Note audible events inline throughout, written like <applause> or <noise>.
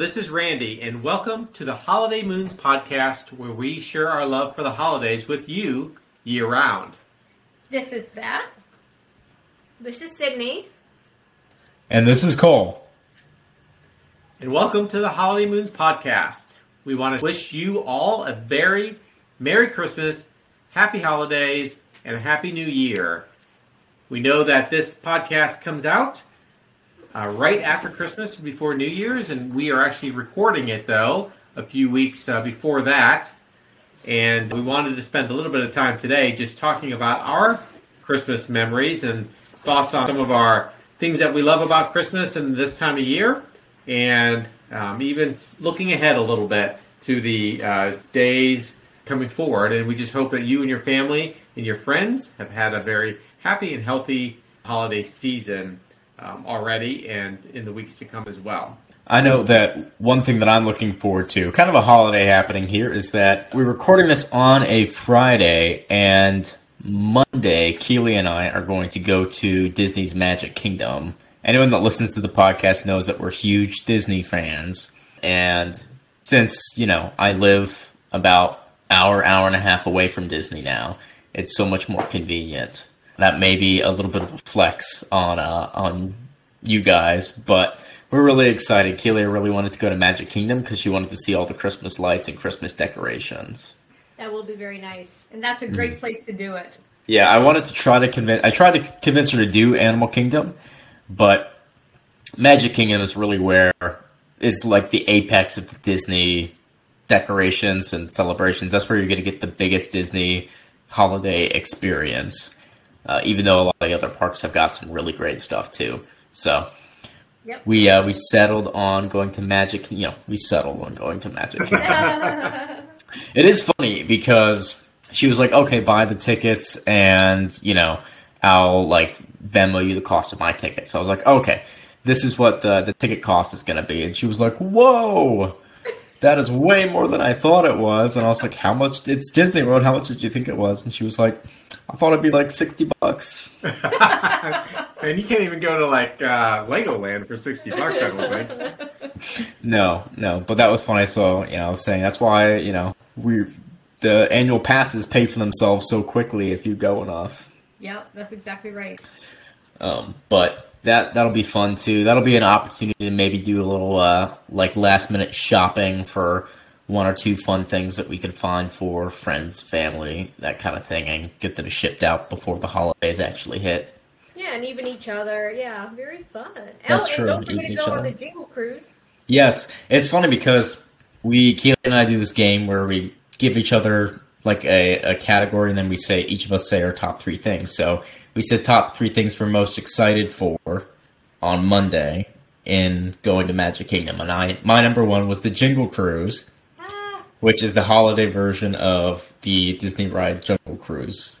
this is Randy, and welcome to the Holiday Moons podcast, where we share our love for the holidays with you year round. This is Beth. This is Sydney. And this is Cole. And welcome to the Holiday Moons podcast. We want to wish you all a very Merry Christmas, Happy Holidays, and a Happy New Year. We know that this podcast comes out uh, right after Christmas, before New Year's, and we are actually recording it though a few weeks uh, before that. And we wanted to spend a little bit of time today just talking about our Christmas memories and thoughts on some of our things that we love about Christmas and this time of year, and um, even looking ahead a little bit to the uh, days coming forward. And we just hope that you and your family and your friends have had a very happy and healthy holiday season um, already and in the weeks to come as well. I know that one thing that I'm looking forward to, kind of a holiday happening here, is that we're recording this on a Friday, and Monday, Keely and I are going to go to Disney's Magic Kingdom. Anyone that listens to the podcast knows that we're huge Disney fans, and since you know I live about hour, hour and a half away from Disney now, it's so much more convenient that may be a little bit of a flex on uh, on you guys, but we're really excited. Keelia really wanted to go to Magic Kingdom because she wanted to see all the Christmas lights and Christmas decorations. That will be very nice, and that's a great mm. place to do it. Yeah, I wanted to try to convince. I tried to convince her to do Animal Kingdom, but Magic Kingdom is really where is like the apex of the Disney decorations and celebrations. That's where you're going to get the biggest Disney holiday experience uh, even though a lot of the other parks have got some really great stuff too. So yep. we uh, we settled on going to Magic. You know, we settled on going to Magic. <laughs> it is funny because she was like, "Okay, buy the tickets, and you know, I'll like Venmo you the cost of my ticket." So I was like, "Okay." This is what the, the ticket cost is going to be. And she was like, Whoa, that is way more than I thought it was. And I was like, how much? It's Disney World. How much did you think it was? And she was like, I thought it'd be like 60 bucks. <laughs> and you can't even go to like uh, Legoland for 60 bucks, I don't think. No, no. But that was fun. I saw, you know, I was saying that's why, you know, we the annual passes pay for themselves so quickly if you go enough. Yeah, that's exactly right. Um, but that that'll be fun too. That'll be an opportunity to maybe do a little uh, like last minute shopping for one or two fun things that we could find for friends, family, that kind of thing, and get them shipped out before the holidays actually hit. Yeah, and even each other. Yeah, very fun. That's oh, true. And don't forget to go on the Jingle Cruise. Yes, it's funny because we Keely and I do this game where we give each other like a, a category, and then we say each of us say our top three things. So we said top three things we're most excited for on Monday in going to Magic Kingdom, and I my number one was the Jingle Cruise, ah. which is the holiday version of the Disney ride Jungle Cruise,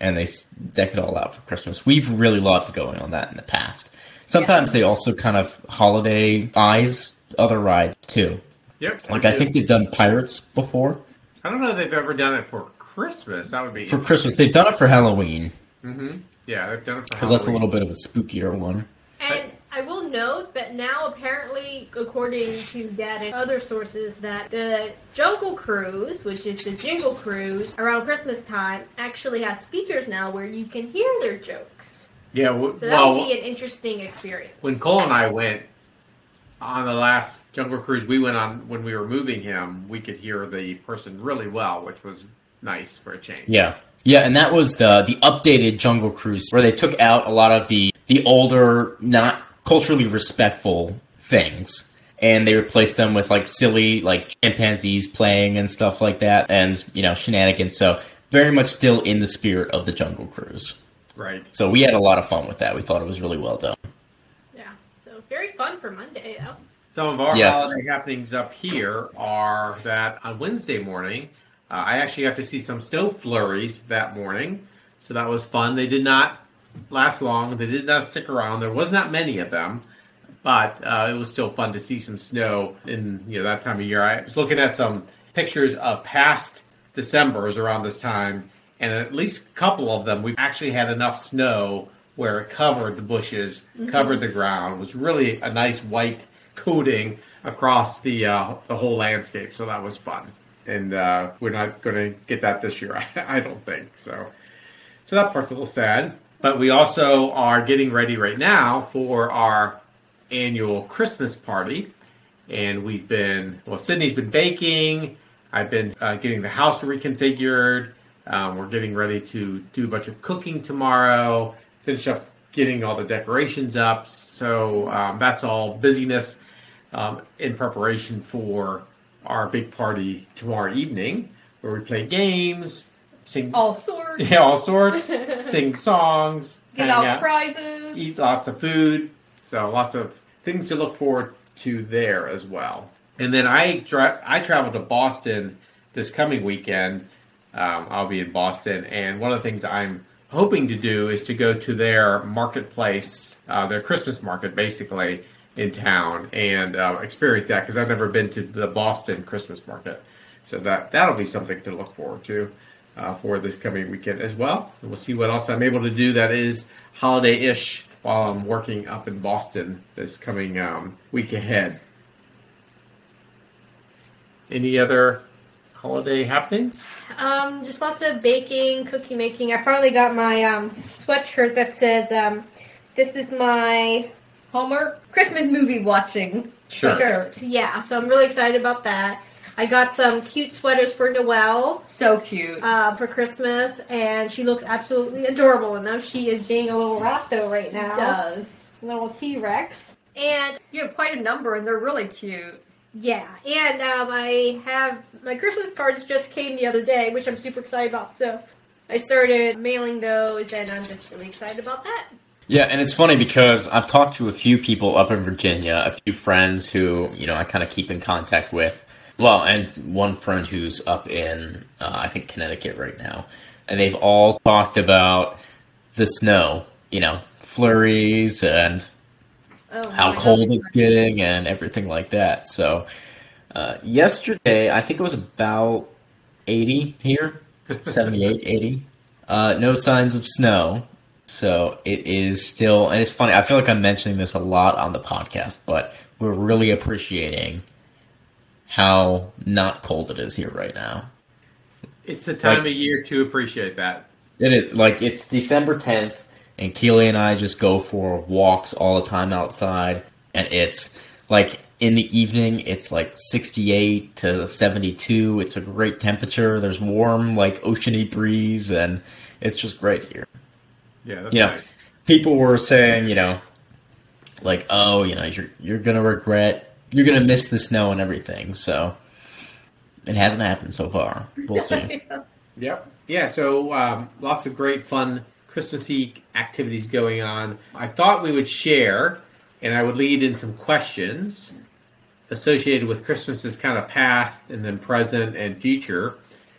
and they deck it all out for Christmas. We've really loved going on that in the past. Sometimes yeah. they also kind of holiday eyes other rides too. Yep. Like I think they've done Pirates before. I don't know if they've ever done it for Christmas. That would be for Christmas. They've done it for Halloween. Mm-hmm. Yeah, they've done it because that's a little bit of a spookier one. And I will note that now, apparently, according to data and other sources, that the Jungle Cruise, which is the Jingle Cruise, around Christmas time, actually has speakers now where you can hear their jokes. Yeah, w- so that well, would be an interesting experience. When Cole and I went on the last Jungle Cruise we went on when we were moving him, we could hear the person really well, which was nice for a change. Yeah. Yeah, and that was the the updated Jungle Cruise where they took out a lot of the the older, not culturally respectful things, and they replaced them with like silly like chimpanzees playing and stuff like that, and you know shenanigans. So very much still in the spirit of the Jungle Cruise. Right. So we had a lot of fun with that. We thought it was really well done. Yeah. Very fun for Monday though. Some of our yes. holiday happenings up here are that on Wednesday morning uh, I actually got to see some snow flurries that morning, so that was fun. They did not last long. They did not stick around. There was not many of them, but uh, it was still fun to see some snow in you know that time of year. I was looking at some pictures of past December's around this time, and at least a couple of them we've actually had enough snow where it covered the bushes, mm-hmm. covered the ground. It was really a nice white coating across the uh, the whole landscape. So that was fun, and uh, we're not going to get that this year. I, <laughs> I don't think so. So that part's a little sad. But we also are getting ready right now for our annual Christmas party, and we've been well. Sydney's been baking. I've been uh, getting the house reconfigured. Um, we're getting ready to do a bunch of cooking tomorrow. Finish up getting all the decorations up. So um, that's all busyness um, in preparation for our big party tomorrow evening, where we play games, sing All sorts. <laughs> yeah, all sorts, <laughs> sing songs, Get hang out prizes. eat lots of food. So lots of things to look forward to there as well. And then I dri- I travel to Boston this coming weekend. Um, I'll be in Boston, and one of the things I'm hoping to do is to go to their marketplace, uh, their Christmas market, basically in town, and uh, experience that because I've never been to the Boston Christmas market. So that that'll be something to look forward to uh, for this coming weekend as well. And we'll see what else I'm able to do that is holiday-ish while I'm working up in Boston this coming um, week ahead. Any other holiday happenings? Um, just lots of baking, cookie making. I finally got my um, sweatshirt that says, um, "This is my Hallmark Christmas movie watching. Sure. shirt." Yeah, so I'm really excited about that. I got some cute sweaters for Noelle So cute. uh, for Christmas, and she looks absolutely adorable in them. She is being a little rat though right now, does. little T Rex. And You have quite a number, and they're really cute. Yeah, and um, I have my Christmas cards just came the other day, which I'm super excited about. So I started mailing those, and I'm just really excited about that. Yeah, and it's funny because I've talked to a few people up in Virginia, a few friends who, you know, I kind of keep in contact with. Well, and one friend who's up in, uh, I think, Connecticut right now. And they've all talked about the snow, you know, flurries and Oh, how cold God. it's getting and everything like that. So, uh, yesterday, I think it was about 80 here, <laughs> 78, 80. Uh, no signs of snow. So it is still, and it's funny. I feel like I'm mentioning this a lot on the podcast, but we're really appreciating how not cold it is here right now. It's the time Like- of year to appreciate that. It is like it's December 10th, and Keely and I just go for walks all the time outside, and it's like in the evening, it's like 68 to 72. It's a great temperature. There's warm, like oceany breeze, and it's just great here. Yeah, that's Yeah. nice. People were saying, you know, like, oh, you know, you're you're gonna regret, you're gonna miss the snow and everything. So it hasn't happened so far. We'll see. <laughs> Yep. Yeah, so um, lots of great fun Christmassy activities going on. I thought we would share, and I would lead in some questions associated with Christmas's kind of past and then present and future,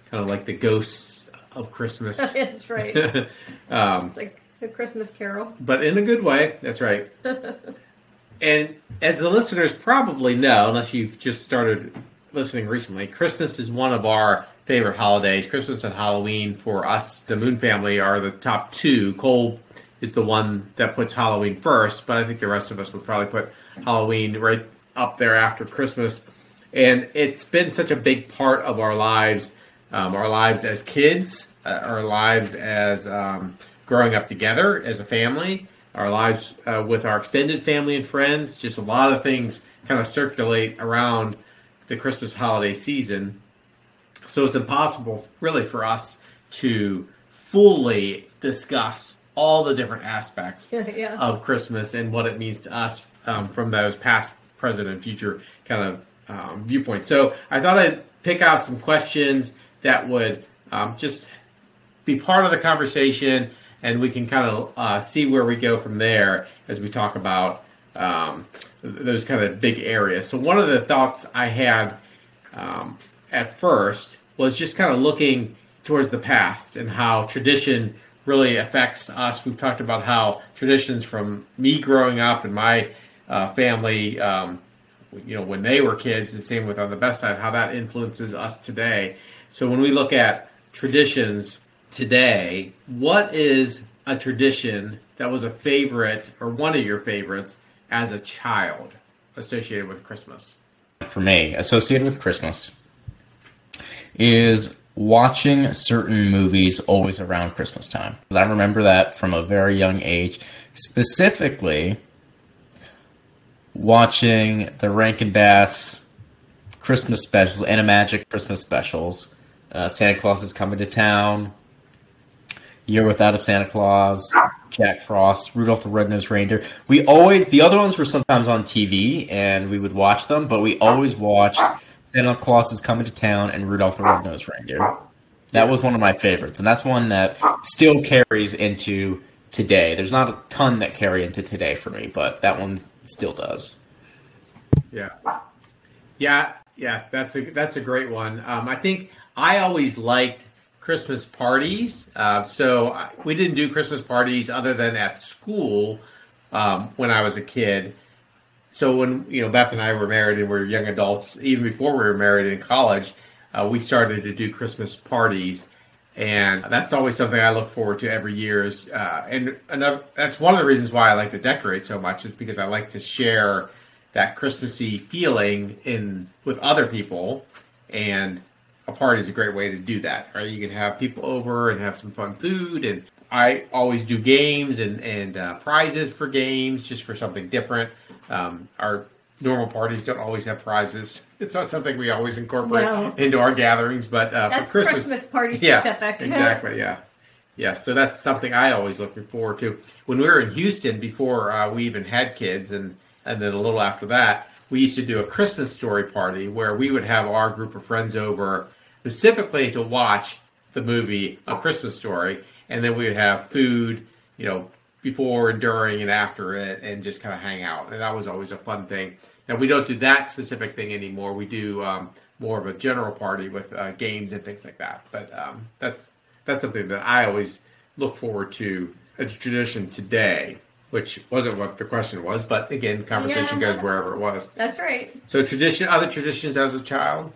kind of like the ghosts of Christmas. <laughs> That's right. <laughs> um, like a Christmas carol. but in a good way. That's right. <laughs> and as the listeners probably know, unless you've just started listening recently, Christmas is one of our favorite holidays. Christmas and Halloween for us, the Moon family, are the top two. Cole is the one that puts Halloween first, but I think the rest of us would probably put Halloween right up there after Christmas. And it's been such a big part of our lives, um, our lives as kids, uh, our lives as um, growing up together as a family, our lives uh, with our extended family and friends. Just a lot of things kind of circulate around the Christmas holiday season. So it's impossible, really, for us to fully discuss all the different aspects <laughs> yeah. of Christmas and what it means to us um, from those past, present, and future kind of um, viewpoints. So I thought I'd pick out some questions that would um, just be part of the conversation, and we can kind of uh, see where we go from there as we talk about um, those kind of big areas. So one of the thoughts I had um, at first was just kind of looking towards the past and how tradition really affects us. We've talked about how traditions from me growing up and my uh, family, um, you know, when they were kids, the same with on the Beth's side, how that influences us today. So when we look at traditions today, what is a tradition that was a favorite or one of your favorites as a child associated with Christmas? for me associated with Christmas is watching certain movies always around Christmas time. I remember that from a very young age, specifically watching the Rankin Bass Christmas specials, Animagic Christmas specials. Uh, Santa Claus is coming to town. Year Without a Santa Claus, Jack Frost, Rudolph the Red-Nosed Reindeer. We always the other ones were sometimes on TV and we would watch them, but we always watched Santa Claus is Coming to Town and Rudolph the Red-Nosed Reindeer. That was one of my favorites, and that's one that still carries into today. There's not a ton that carry into today for me, but that one still does. Yeah, yeah, yeah. That's a that's a great one. Um, I think I always liked Christmas parties. Uh, so I, we didn't do Christmas parties other than at school um, when I was a kid. So when you know Beth and I were married and we were young adults, even before we were married in college, uh, we started to do Christmas parties, and that's always something I look forward to every year. Is uh, and another that's one of the reasons why I like to decorate so much is because I like to share that Christmassy feeling in with other people, and a party is a great way to do that. Right, you can have people over and have some fun food, and I always do games and and uh, prizes for games just for something different. Um, our normal parties don't always have prizes. <laughs> It's not something we always incorporate No. into our gatherings, but uh, That's for Christmas, Christmas, party yeah, specific. <laughs> exactly, yeah, yeah. So that's something I always look forward to. When we were in Houston before uh, we even had kids, and and then a little after that, we used to do a Christmas story party where we would have our group of friends over specifically to watch the movie A Christmas Story, and then we would have food, you know, before and during and after it, and just kind of hang out. And that was always a fun thing. Now we don't do that specific thing anymore. We do um, more of a general party with uh, games and things like that. But um, that's that's something that I always look forward to as a tradition today, which wasn't what the question was. But again, conversation Yeah. goes wherever it was. That's right. So tradition, other traditions as a child.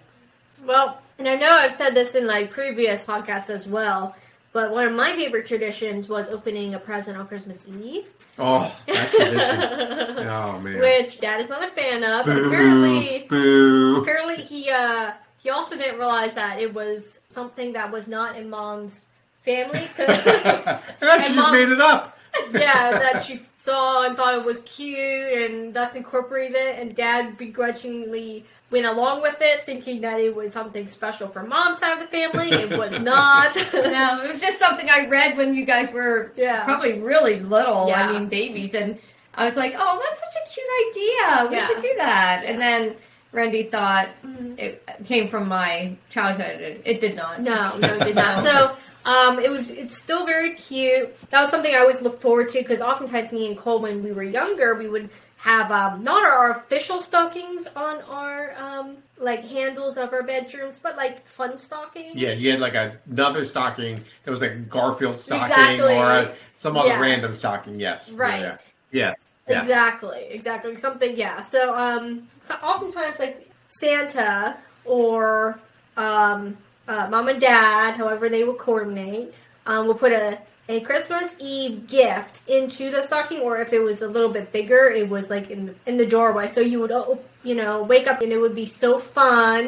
Well, and I know I've said this in like previous podcasts as well, but one of my favorite traditions was opening a present on Christmas Eve, Oh, that tradition. <laughs> oh man. which Dad is not a fan of. Apparently, Boo. apparently he uh he also didn't realize that it was something that was not in Mom's family. <laughs> and she just made it up. yeah, that she saw and thought it was cute and thus incorporated it, and Dad begrudgingly went along with it, thinking that it was something special for Mom's side of the family. It was not. <laughs> No, it was just something I read when you guys were Yeah. probably really little. Yeah. I mean, babies, and I was like, "Oh, that's such a cute idea. We Yeah. should do that." And then Randy thought Mhm. it came from my childhood. It, it did not. No, no, it did not. <laughs> So um, it was. It's still very cute. That was something I always looked forward to because oftentimes me and Cole, when we were younger, we would have um, not our official stockings on our um, like handles of our bedrooms, but like fun stockings. Yeah, you had like another stocking that was like a Garfield stocking Exactly. or a, some other Yeah. random stocking. Yes. Yeah, Right. yeah. Yes. Yes. Exactly, exactly. Something, yeah. So, um, so oftentimes, like Santa or um, uh, mom and dad, however they will coordinate, um, will put a a Christmas Eve gift into the stocking, or if it was a little bit bigger, it was like in the, in the doorway. So you would, oh, you know, wake up and it would be so fun.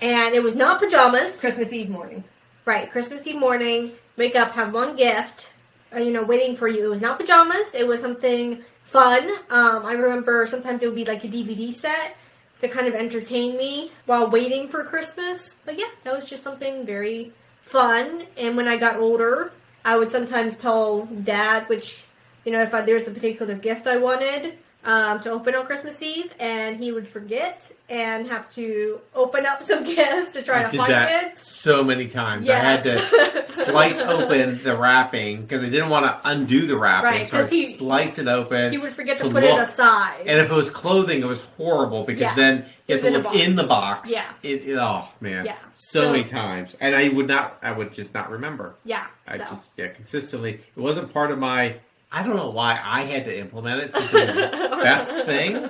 And it was not pajamas, Christmas Eve morning. Right, Christmas Eve morning, wake up, have one gift, uh, you know, waiting for you. It was not pajamas, it was something fun. Um, I remember sometimes it would be like a DVD set to kind of entertain me while waiting for Christmas. But yeah, that was just something very fun. And when I got older, I would sometimes tell dad, which, you know, if I, there's a particular gift I wanted um, to open on Christmas Eve, and he would forget and have to open up <laughs> some gifts to try I to find it. so many times. I had to <laughs> slice open the wrapping because I didn't want to undo the wrapping, Right, so I he- slice it open. He would forget to, to put it aside. and if it was clothing, it was horrible because Yeah. then you have to in look in the box. box. Yeah. It, it- oh man. Yeah. So, So- many times, and I would not. I would just not remember. yeah. I so. just yeah consistently. It wasn't part of my. I don't know why I had to implement it since it was <laughs> Beth's thing.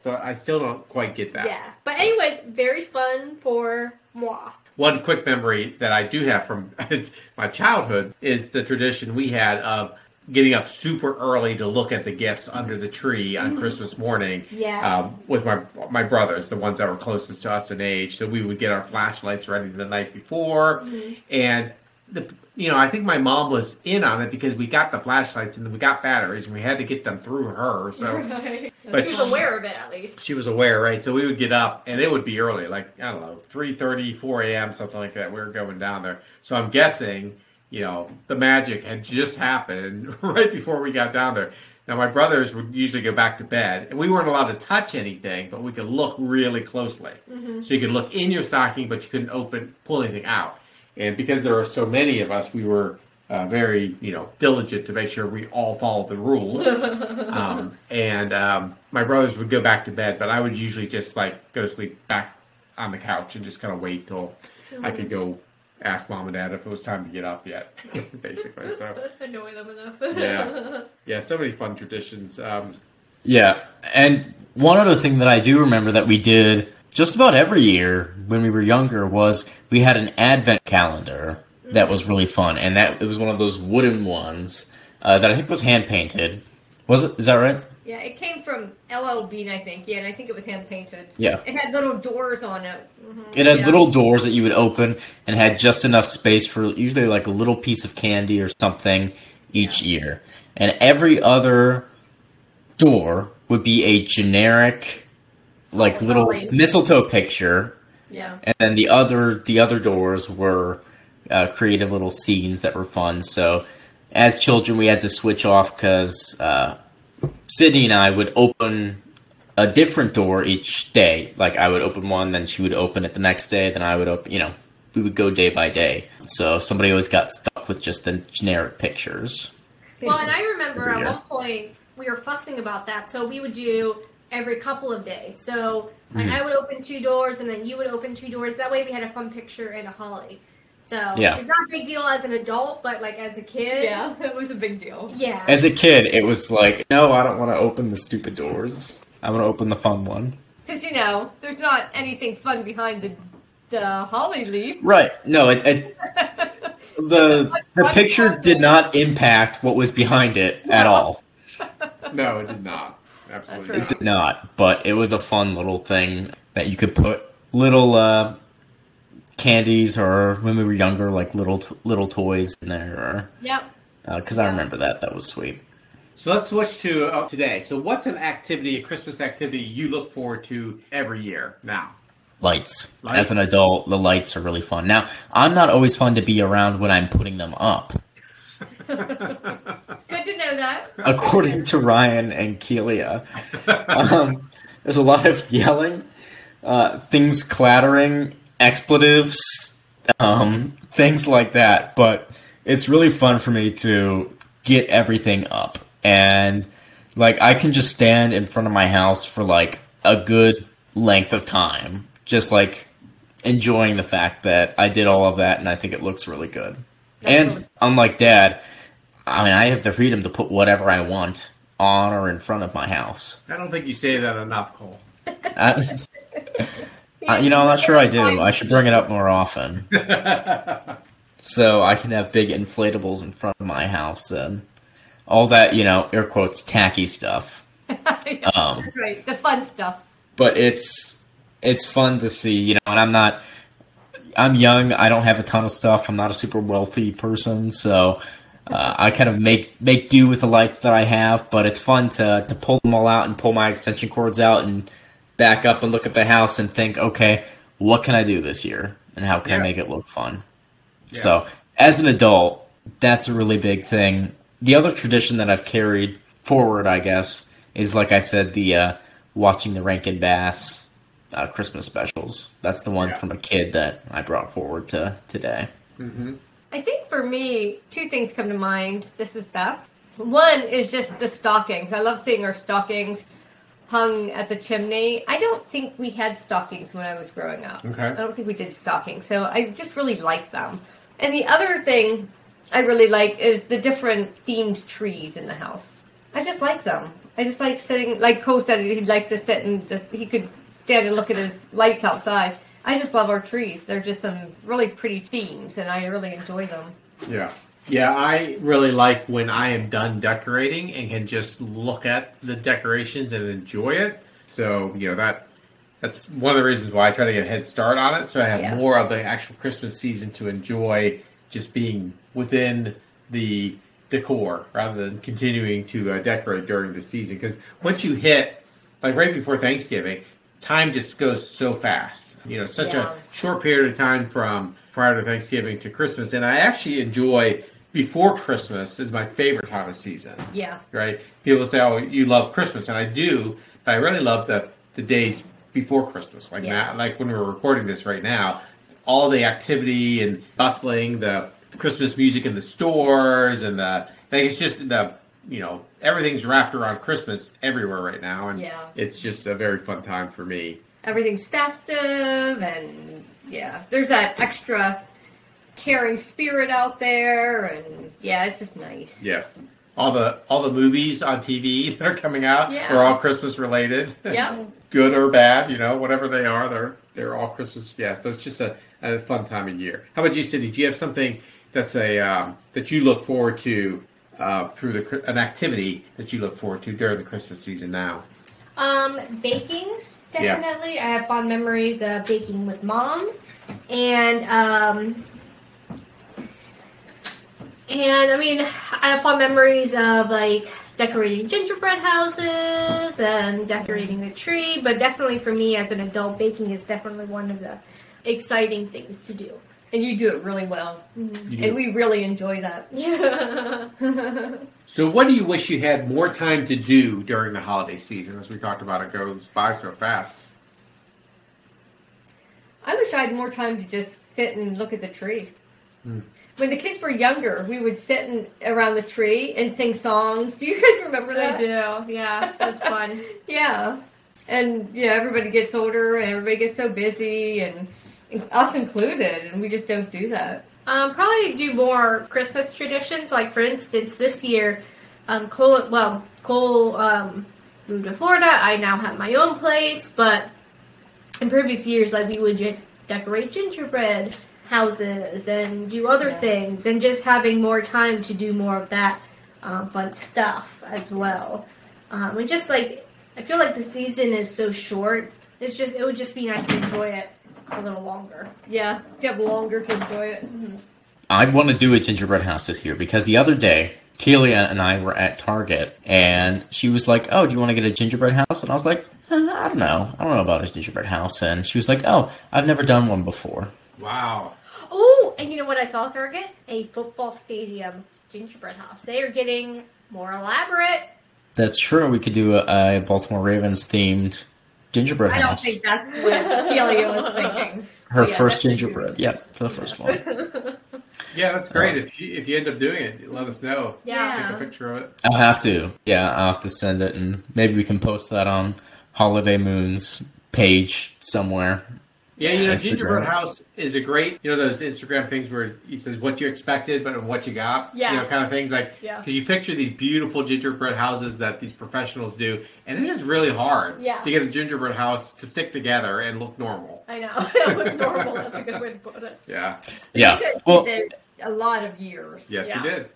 So I still don't quite get that. Yeah. But anyways, very fun for moi. One quick memory that I do have from <laughs> my childhood is the tradition we had of getting up super early to look at the gifts under the tree on Christmas morning. Yes. Um, with my my brothers, the ones that were closest to us in age, so we would get our flashlights ready the night before, and the you know I think my mom was in on it because we got the flashlights and we got batteries and we had to get them through her. So <laughs> But- she was aware of it at least. she was aware, right? So we would get up, and it would be early, like I don't know, 3.30, 4 a.m., something like that. We were going down there, so I'm guessing, you know, the magic had just happened <laughs> right before we got down there. Now my brothers would usually go back to bed, and we weren't allowed to touch anything, but we could look really closely. Mm-hmm. So you could look in your stocking, but you couldn't open, pull anything out. And because there are so many of us, we were uh, very, you know, diligent to make sure we all followed the rules. <laughs> um, and um, my brothers would go back to bed, but I would usually just like go to sleep back on the couch and just kind of wait till I could go ask mom and dad if it was time to get up yet, <laughs> basically. So <laughs> Annoy them enough. yeah, yeah, so many fun traditions. Um, Yeah, and one other thing that I do remember that we did just about every year when we were younger was we had an advent calendar that was really fun, and that it was one of those wooden ones uh, that I think was hand painted. Was it? Is that right? Yeah, it came from LL Bean, I think. Yeah, and I think it was hand painted. Yeah. It had little doors on it. It had Yeah. little doors that you would open and had just enough space for usually like a little piece of candy or something each year. And every other door would be a generic like little mistletoe picture Yeah. and then the other the other doors were uh, creative little scenes that were fun. So as children, we had to switch off because uh, Sydney and I would open a different door each day. Like I would open one, then she would open it the next day, then I would open. You know, we would go day by day. So somebody always got stuck with just the generic pictures. Well, and I remember at one point we were fussing about that, so we would do every couple of days. So like Mhm. I would open two doors, and then you would open two doors. That way, we had a fun picture and a holly. So Yeah. it's not a big deal as an adult, but like as a kid, Yeah, <laughs> it was a big deal. yeah. As a kid, it was like, no, I don't want to open the stupid doors. I want to open the fun one. Because, you know, there's not anything fun behind the, the holly leaf. Right. No, it, it <laughs> the the picture did not impact what was behind it at all. <laughs> no, it did not. Absolutely. It did not, but it was a fun little thing that you could put little uh, candies or when we were younger, like little little toys in there. Yep. Because I remember that. That was sweet. So let's switch to uh, today. So what's an activity, a Christmas activity you look forward to every year now? Lights. Lights. As an adult, the lights are really fun. Now, I'm not always fun to be around when I'm putting them up. It's good to know that. according to Ryan and Kelia. Um, there's a lot of yelling, uh, things clattering, expletives, um, things like that. But it's really fun for me to get everything up. And, like, I can just stand in front of my house for, like, a good length of time. Just, like, enjoying the fact that I did all of that and I think it looks really good. And unlike dad, I mean, I have the freedom to put whatever I want on or in front of my house. I don't think you say that enough, Cole. I, <laughs> I- you know, I'm not sure I do. I should bring it up more often. <laughs> So I can have big inflatables in front of my house and all that, you know, air quotes, tacky stuff. <laughs> Yeah, Um, That's right. The fun stuff. but it's it's fun to see, you know, and I'm not I'm young, I don't have a ton of stuff. I'm not a super wealthy person, so uh, I kind of make make do with the lights that I have, but it's fun to to pull them all out and pull my extension cords out and back up and look at the house and think, okay, what can I do this year and how can Yeah. I make it look fun? Yeah. So, as an adult, that's a really big thing. The other tradition that I've carried forward, I guess, is like I said, the uh, watching the Rankin Bass uh, Christmas specials. That's the one Yeah. from a kid that I brought forward to today. I think for me, two things come to mind. This is Beth. One is just the stockings. I love seeing our stockings hung at the chimney. I don't think we had stockings when I was growing up. Okay. I don't think we did stockings. So I just really like them. And the other thing I really like is the different themed trees in the house. I just like them. I just like sitting, like Cole said, he likes to sit and just, he could stand and look at his lights outside. I just love our trees. They're just some really pretty themes, and I really enjoy them. Yeah. Yeah, I really like when I am done decorating and can just look at the decorations and enjoy it. So, you know, that that's one of the reasons why I try to get a head start on it so I have Yeah. more of the actual Christmas season to enjoy just being within the decor rather than continuing to uh, decorate during the season because once you hit like right before Thanksgiving, time just goes so fast. You know, such Yeah. a short period of time from prior to Thanksgiving to Christmas, and I actually enjoy before Christmas is my favorite time of season. Yeah. Right? People say, "Oh, you love Christmas," and I do, but I really love the the days before Christmas, like Yeah. now, like when we're recording this right now. All the activity and bustling, the Christmas music in the stores, and the like. It's just the you know everything's wrapped around Christmas everywhere right now, and Yeah. it's just a very fun time for me. Everything's festive and yeah, there's that extra caring spirit out there and yeah, it's just nice. Yes. All the all the movies on TV <laughs> that are coming out Yeah. are all Christmas related. <laughs> Yeah. <laughs> Good or bad, you know, whatever they are, they're they're all Christmas. Yeah, so it's just a, a fun time of year. How about you, Cindy? Do you have something that's a um, that you look forward to uh, through the an activity that you look forward to during the Christmas season now? Um, baking, Yeah. definitely. I have fond memories of baking with mom, and um, and I mean, I have fond memories of like decorating gingerbread houses and decorating the tree. But definitely for me as an adult, baking is definitely one of the exciting things to do. And you do it really well. You do. And we really enjoy that. Yeah. so, what do you wish you had more time to do during the holiday season? As we talked about, it goes by so fast. I wish I had more time to just sit and look at the tree. Hmm. When the kids were younger, we would sit in, around the tree and sing songs. Do you guys remember I that? do. Yeah, it was fun. <laughs> Yeah. And yeah, everybody gets older and everybody gets so busy and us included, and we just don't do that. Um, probably do more Christmas traditions. Like for instance, this year, um, Cole. Well, Cole um, moved to Florida. I now have my own place. But in previous years, like we would decorate gingerbread houses and do other Yeah. things, and just having more time to do more of that um, fun stuff as well. Um, and just like I feel like the season is so short. It's just it would just be nice to enjoy it a little longer. Yeah, you have longer to enjoy it. I want to do a gingerbread house this year because the other day, Kelia and I were at Target and she was like, Oh, do you want to get a gingerbread house? And I was like, "Uh, I don't know. I don't know about a gingerbread house. And she was like, Oh, I've never done one before. Wow. Oh, and you know what I saw at Target? A football stadium gingerbread house. They are getting more elaborate. That's true. We could do a, a Baltimore Ravens themed gingerbread I don't think that's what Kelia was thinking. <laughs> Her oh, Yeah, first that's a gingerbread. Yep, for the first one. <laughs> Yeah, that's great. If you if you end up doing it, let us know. Yeah. Take a picture of it. I'll have to. Yeah, I'll have to send it and maybe we can post that on Holiday Moon's page somewhere. Yeah, you know, Instagram. gingerbread house is a great, you know, those Instagram things where he says what you expected, but what you got. Yeah. You know, kind of things like, Yeah. because you picture these beautiful gingerbread houses that these professionals do, and it is really hard Yeah. to get a gingerbread house to stick together and look normal. I know. <laughs> Look normal. That's a good way to put it. Yeah. Yeah. Well, did a lot of years. Yes, Yeah. we did.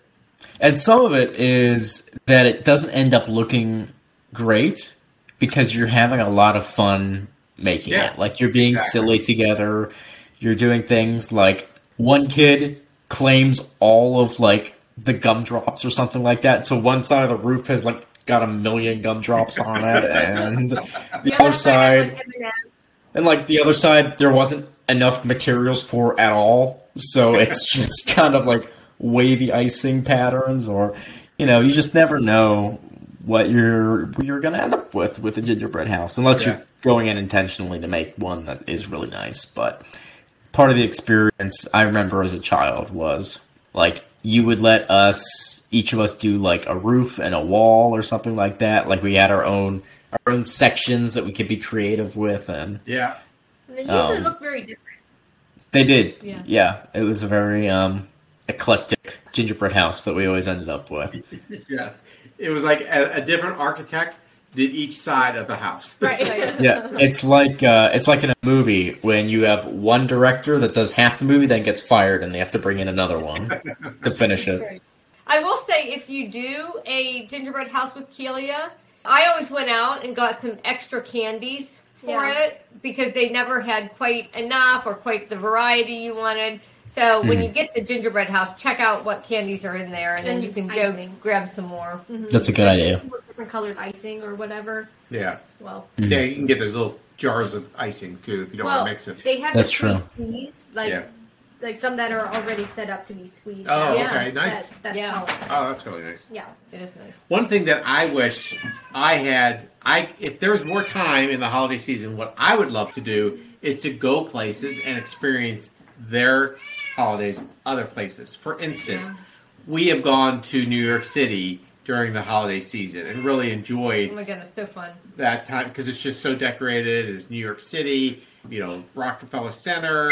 And some of it is that it doesn't end up looking great because you're having a lot of fun making Yeah, it. Like you're being exactly. silly together. You're doing things like one kid claims all of like the gumdrops or something like that. So one side of the roof has like got a million gumdrops on it <laughs> and the other side and like the other side there wasn't enough materials for at all. So <laughs> it's just kind of like wavy icing patterns or you know, you just never know what you're what you're gonna end up with with a gingerbread house unless Yeah. you're going in intentionally to make one that is really nice. But part of the experience I remember as a child was like you would let us each of us do like a roof and a wall or something like that. Like we had our own our own sections that we could be creative with and Yeah. They usually Um, look very different. they did. Yeah. Yeah. It was a very um eclectic gingerbread house that we always ended up with. <laughs> Yes. It was like a, a different architect did each side of the house. <laughs> Right. Yeah, it's like uh, it's like in a movie when you have one director that does half the movie, then gets fired, and they have to bring in another one to finish it. I will say, if you do a gingerbread house with Kelia, I always went out and got some extra candies for Yeah. it because they never had quite enough or quite the variety you wanted. So when Mhm. you get the gingerbread house, check out what candies are in there, and then you can icing. go grab some more. That's a good idea. Different colored icing or whatever Yeah. as well. Mhm. Yeah, you can get those little jars of icing too if you don't well, want to mix it. they have That's true. squeeze, like Yeah. like some that are already set up to be squeezed. Oh, out. Yeah. okay, nice. That, that's Yeah. colored. Oh, that's really nice. Yeah. It is nice. One thing that I wish I had, I if there was more time in the holiday season, what I would love to do is to go places and experience their holidays other places. For instance, Yeah. we have gone to New York City during the holiday season and really enjoyed. Oh my goodness, so fun. that time because it's just so decorated. It's New York City, you know, Rockefeller Center,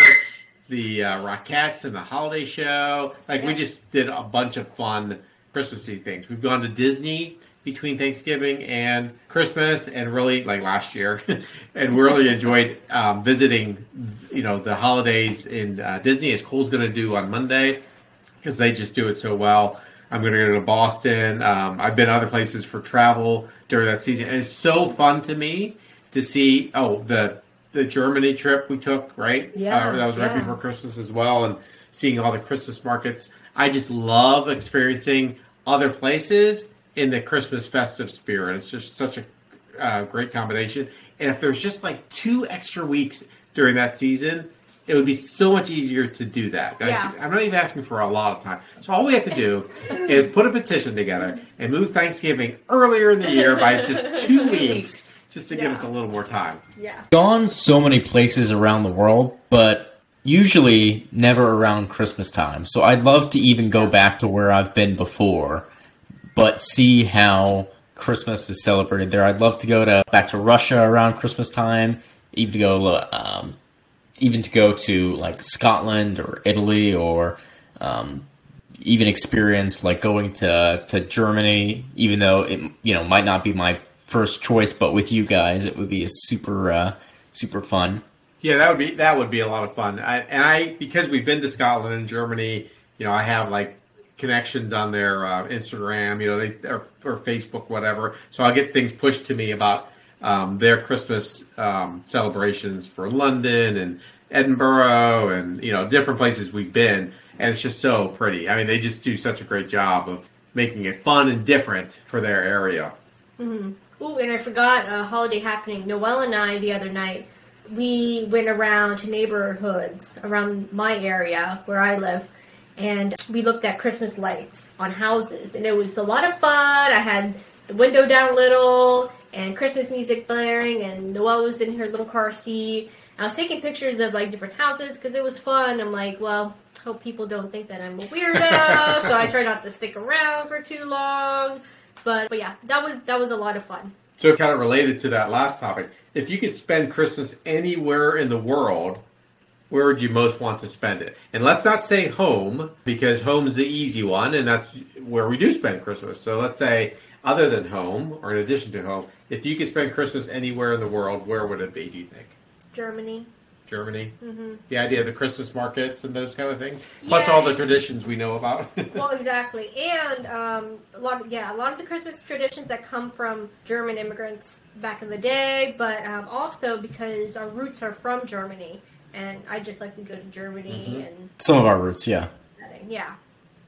the uh, Rockettes, and the holiday show. Like we just did a bunch of fun Christmassy things. We've gone to Disney between Thanksgiving and Christmas, and really like last year, <laughs> and we really enjoyed um, visiting, you know, the holidays in uh, Disney. As Cole's going to do on Monday because they just do it so well. I'm going to go to Boston. Um, I've been other places for travel during that season, and it's so fun to me to see. Oh, the the Germany trip we took, right? Yeah, uh, that was right yeah. before Christmas as well, and seeing all the Christmas markets. I just love experiencing other places in the Christmas festive spirit. It's just such a uh, great combination. And if there's just like two extra weeks during that season, it would be so much easier to do that. Yeah. I'm not even asking for a lot of time. So all we have to do <laughs> is put a petition together and move Thanksgiving earlier in the year by just two <laughs> Two weeks, weeks. just to give us a little more time. Yeah. Gone so many places around the world, but usually never around Christmas time. So I'd love to even go back to where I've been before, but see how Christmas is celebrated there. I'd love to go to back to Russia around Christmas time, even to go um, even to go to like Scotland or Italy or um, even experience like going to to Germany, even though it you know might not be my first choice, but with you guys it would be a super uh, super fun. Yeah, that would be that would be a lot of fun. I, and I because we've been to Scotland and Germany, you know, I have like connections on their uh, Instagram, you know, they or, or Facebook, whatever. So I'll get things pushed to me about um, their Christmas um, celebrations for London and Edinburgh and you know different places we've been, and it's just so pretty. I mean, they just do such a great job of making it fun and different for their area. Ooh, and I forgot a holiday happening. Noelle and I the other night we went around to neighborhoods around my area where I live, and we looked at Christmas lights on houses, and it was a lot of fun. I had the window down a little and Christmas music blaring, and Noelle was in her little car seat. I was taking pictures of like different houses because it was fun. I'm like, well, hope people don't think that I'm a weirdo, <laughs> so I try not to stick around for too long. But but yeah, that was that was a lot of fun. So, kind of related to that last topic, if you could spend Christmas anywhere in the world, where would you most want to spend it? And let's not say home, because home's the easy one, and that's where we do spend Christmas. So, let's say other than home, or in addition to home, if you could spend Christmas anywhere in the world, where would it be, do you think? Germany. Germany? hmm The idea of the Christmas markets and those kind of things? Plus Yeah. all the traditions we know about. <laughs> Well, exactly, and um, a lot of yeah, a lot of the Christmas traditions that come from German immigrants back in the day, but um, also because our roots are from Germany, and I just like to go to Germany Mhm. and Some of our roots, yeah. yeah.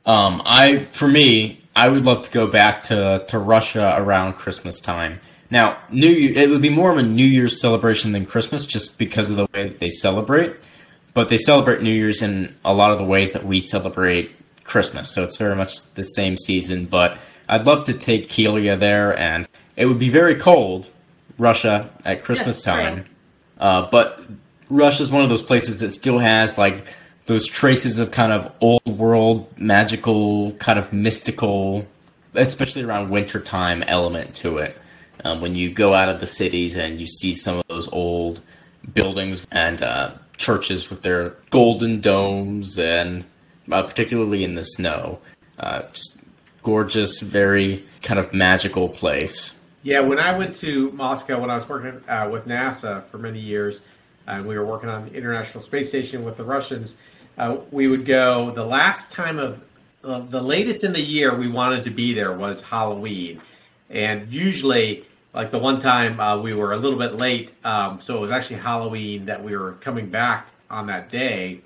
Um, I for me, I would love to go back to to Russia around Christmas time. Now, New Year, it would be more of a New Year's celebration than Christmas, just because of the way that they celebrate. But they celebrate New Year's in a lot of the ways that we celebrate Christmas, so it's very much the same season. But I'd love to take Kelia there, and it would be very cold, Russia at Christmas Yes, time. right. Uh, but Russia's one of those places that still has like those traces of kind of old world magical, kind of mystical, especially around wintertime element to it. Um, when you go out of the cities and you see some of those old buildings and uh, churches with their golden domes, and uh, particularly in the snow, uh, just gorgeous, very kind of magical place. Yeah, when I went to Moscow, when I was working uh, with NASA for many years, and we were working on the International Space Station with the Russians, uh, we would go. The last time of uh, the latest in the year we wanted to be there was Halloween, and usually, like the one time uh, we were a little bit late, um, so it was actually Halloween that we were coming back on that day.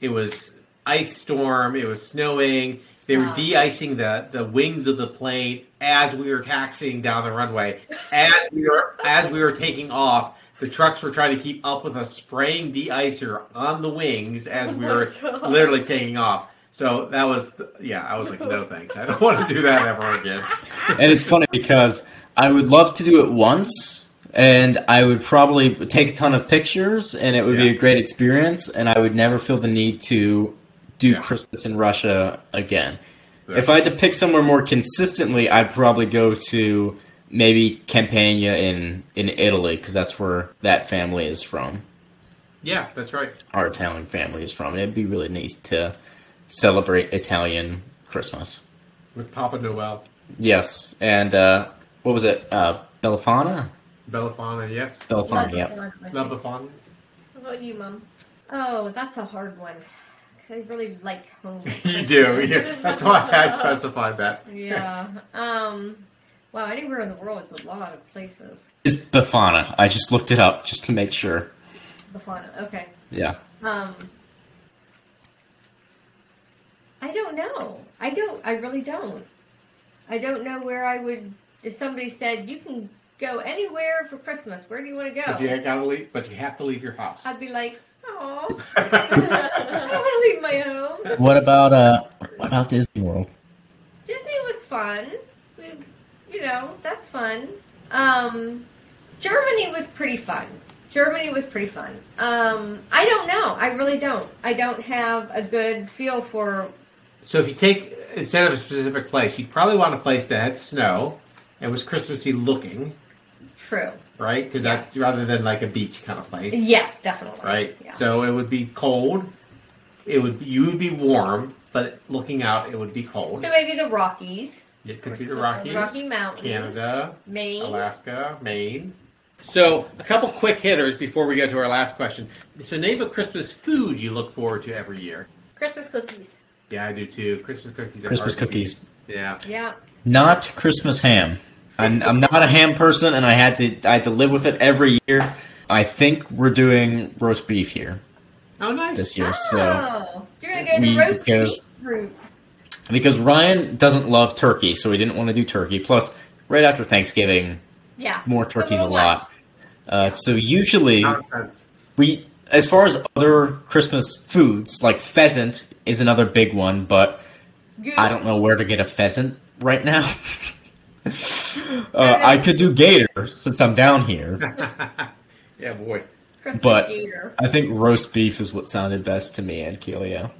It was ice storm. It was snowing. They were Wow. de-icing the, the wings of the plane as we were taxiing down the runway. As we were as we were taking off, the trucks were trying to keep up with us spraying de-icer on the wings as oh we Oh were God. literally taking off. So that was yeah, I was like, no <laughs> thanks. I don't want to do that ever again. and it's funny because I would love to do it once, and I would probably take a ton of pictures, and it would be a great experience, and I would never feel the need to do Yeah. Christmas in Russia again. Yeah. If I had to pick somewhere more consistently, I'd probably go to maybe Campania in in Italy because that's where that family is from. Yeah, that's right. Our Italian family is from. And it'd be really nice to celebrate Italian Christmas. With Papa Noel. Yes, and uh, what was it? Uh, Bellafana. Bellafana, yes. Bellafana. Yeah. La Befana. How about you, Mom? Oh, that's a hard one. Because I really like <laughs> home. You do, Christmas. yeah. That's why I specified that. Yeah. Um. Wow. Anywhere in the world, it's a lot of places. It's Befana. I just looked it up just to make sure. Befana. Okay. Yeah. Um. I don't know. I don't. I really don't. I don't know where I would. If somebody said you can go anywhere for Christmas, where do you want to But you go? gotta leave but you have to leave your house. I'd be like, oh, <laughs> I don't want to leave my home. What about uh? What about Disney World? Disney was fun. We, you know, that's fun. Um, Germany was pretty fun. Germany was pretty fun. Um, I don't know. I really don't. I don't have a good feel for. So if you take instead of a specific place, you'd probably want a place that had snow and was Christmassy looking, True. right? Because that's rather than like a beach kind of place, Yes, definitely. right? Yeah. So it would be cold. It would you would be warm, but looking out, it would be cold. So maybe the Rockies, it could be the Rockies, Rocky Mountains, Canada, Maine. Alaska, Maine. So a couple quick hitters before we get to our last question. So name a Christmas food you look forward to every year. Christmas cookies. Yeah, I do too. Christmas cookies. Christmas hard to cookies. Yeah. Yeah. Not Christmas ham. I'm, I'm not a ham person, and I had to I had to live with it every year. I think we're doing roast beef here Oh, nice. this year, so Oh, you're gonna go the We- roast because- beef route. Because Ryan doesn't love turkey, so we didn't want to do turkey. Plus, right after Thanksgiving, Yeah. more turkey's a little lot. Uh, so usually Nonsense. we, as far as other Christmas foods, like pheasant is another big one, but Goose. I don't know where to get a pheasant right now. <laughs> uh, I could do gator since I'm down here. <laughs> yeah, boy. Christmas but- gator. I think roast beef is what sounded best to me and Kelia.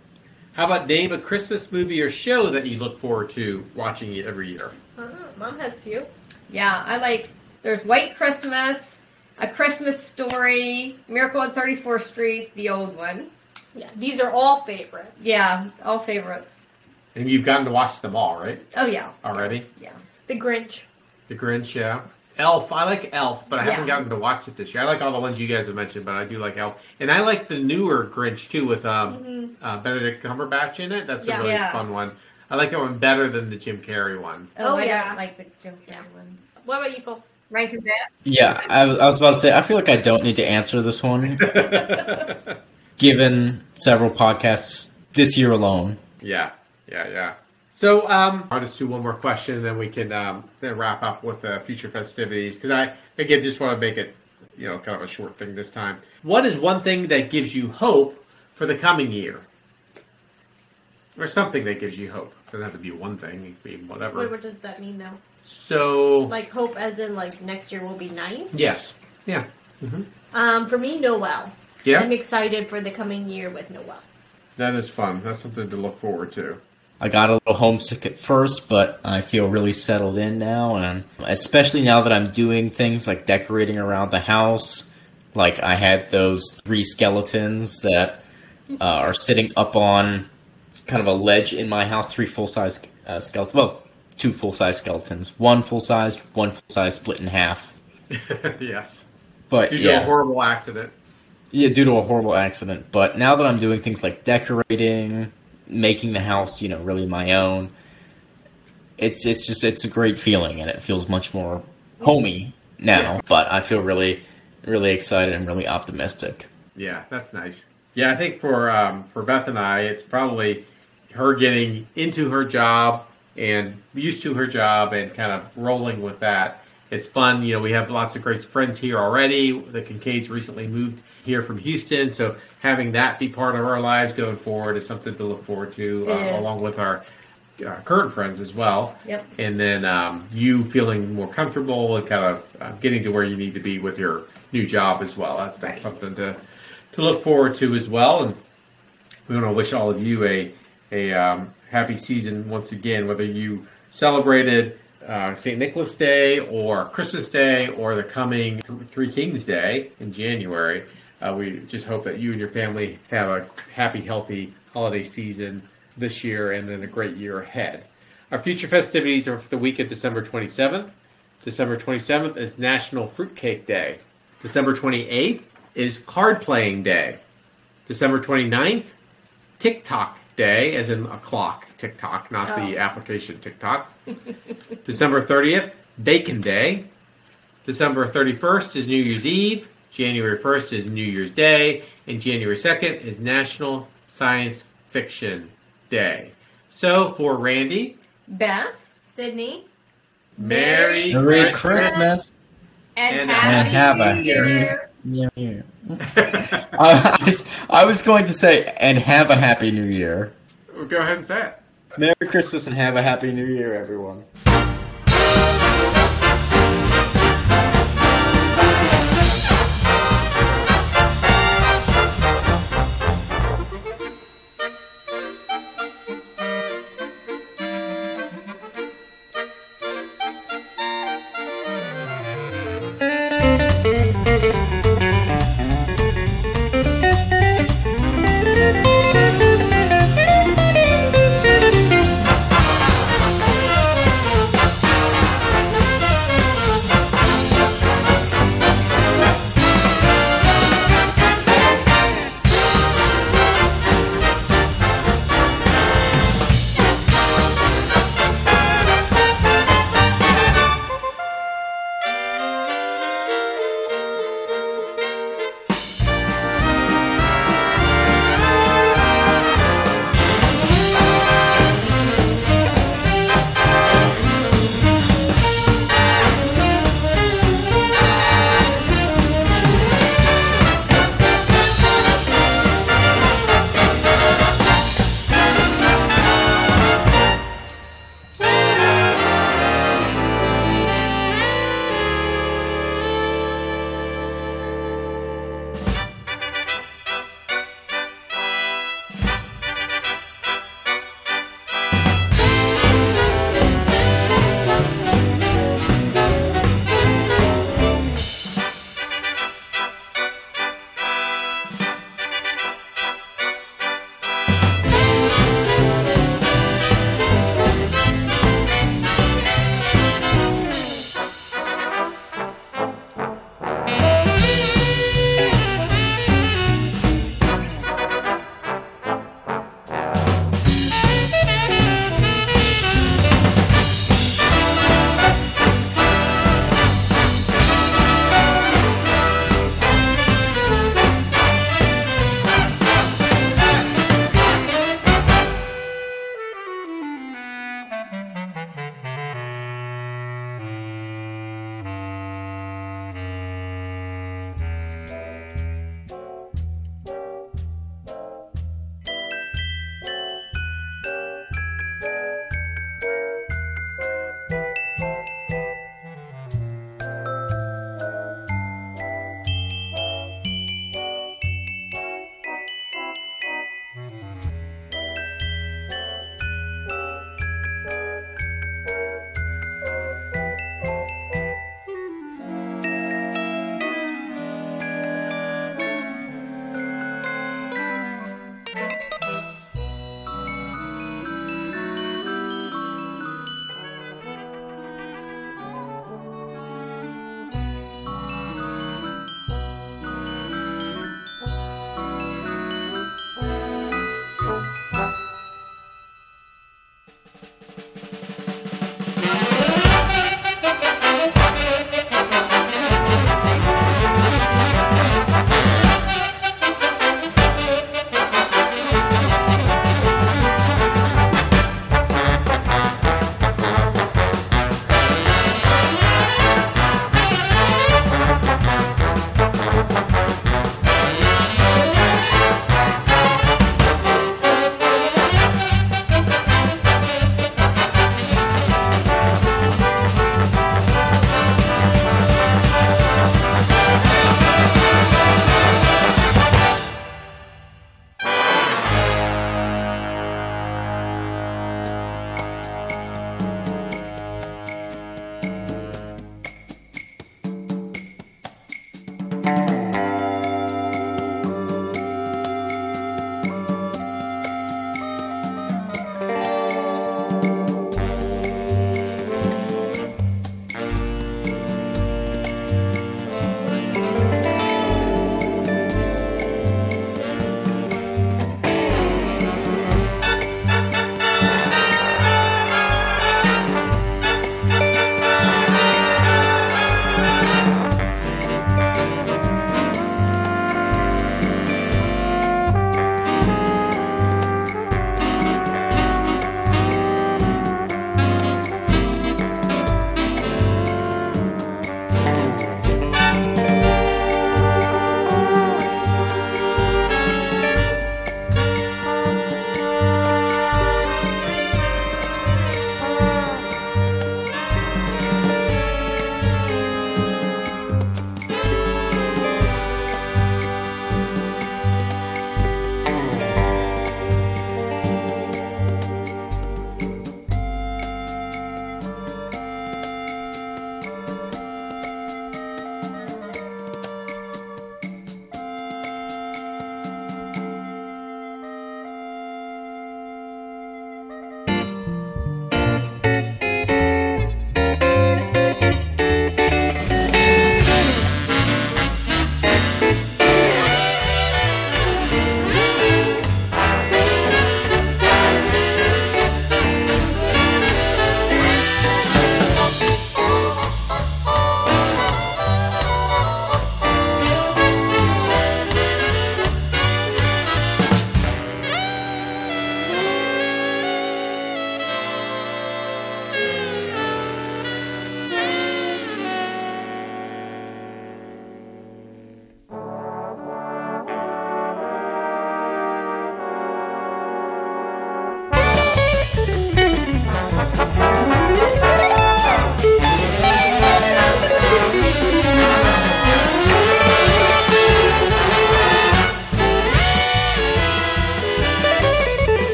How about name a Christmas movie or show that you look forward to watching it every year? Uh, Mom has a few. Yeah, I like. There's White Christmas, A Christmas Story, Miracle on 34th Street, the old one. Yeah, these are all favorites. Yeah, all favorites. And you've gotten to watch them all, right? Oh yeah, Already? yeah. The Grinch. The Grinch, yeah. Elf, I like Elf, but I haven't gotten to watch it this year. I like all the ones you guys have mentioned, but I do like Elf, and I like the newer Grinch too with um, uh, Benedict Cumberbatch in it. That's Yeah. a really Yeah. fun one. I like that one better than the Jim Carrey one. Oh, Oh, I yeah. like the Jim Carrey one. What about you, Cole? Rankin Bass. Yeah, I, I was about to say, I feel like I don't need to answer this one, <laughs> given several podcasts this year alone. Yeah, yeah, yeah. So um, I'll just do one more question, and then we can um, then wrap up with uh, future festivities. Because I again just want to make it, you know, kind of a short thing this time. What is one thing that gives you hope for the coming year, or something that gives you hope? Doesn't have to be one thing; it could be whatever. Wait, what does that mean though? So Like hope, as in like next year will be nice. yes, yeah, Um, for me, Noel. yeah, I'm excited for the coming year with Noel. that is fun. That's something to look forward to. I got a little homesick at first, but I feel really settled in now, and especially now that I'm doing things like decorating around the house. Like I had those three skeletons that uh, are sitting up on kind of a ledge in my house, three full size uh, skeletons. Well, two full size skeletons. One full size, one full size split in half. <laughs> yes. But Due to yeah, a horrible accident. yeah, due to a horrible accident. But now that I'm doing things like decorating, making the house, you know, really my own, it's it's just it's a great feeling, and it feels much more homey now. Yeah. But I feel really, really excited and really optimistic. Yeah, that's nice. Yeah, I think for um, for Beth and I, it's probably her getting into her job and used to her job and kind of rolling with that. It's fun. You know, we have lots of great friends here already. The Kincaids recently moved here from Houston, so having that be part of our lives going forward is something to look forward to, uh, along with our uh, current friends as well. Yep. And then um, you feeling more comfortable and kind of uh, getting to where you need to be with your new job as well. That, that's Right. something to to look forward to as well. And we want to wish all of you a a um, happy season once again, whether you celebrated uh, St. Nicholas Day or Christmas Day or the coming Three Kings Day in January. Uh, we just hope that you and your family have a happy, healthy holiday season this year and then a great year ahead. Our future festivities are for the week of December 27th. December 27th is National Fruitcake Day. December 28th is Card Playing Day. December 29th, Tick Tock Day, as in a clock, tick tock, not the Oh. application TikTok. December 30th, Bacon Day. December 31st is New Year's Eve. January 1st is New Year's Day. And January 2nd is National Science Fiction Day. So for Randy, Beth Sydney. Merry, Merry Christmas. Christmas. And, And happy have a- New Year. Yeah, yeah. I, I was, I was going to say, and have a happy new year. Well, Go ahead and say it. Merry Christmas and have a happy new year, everyone.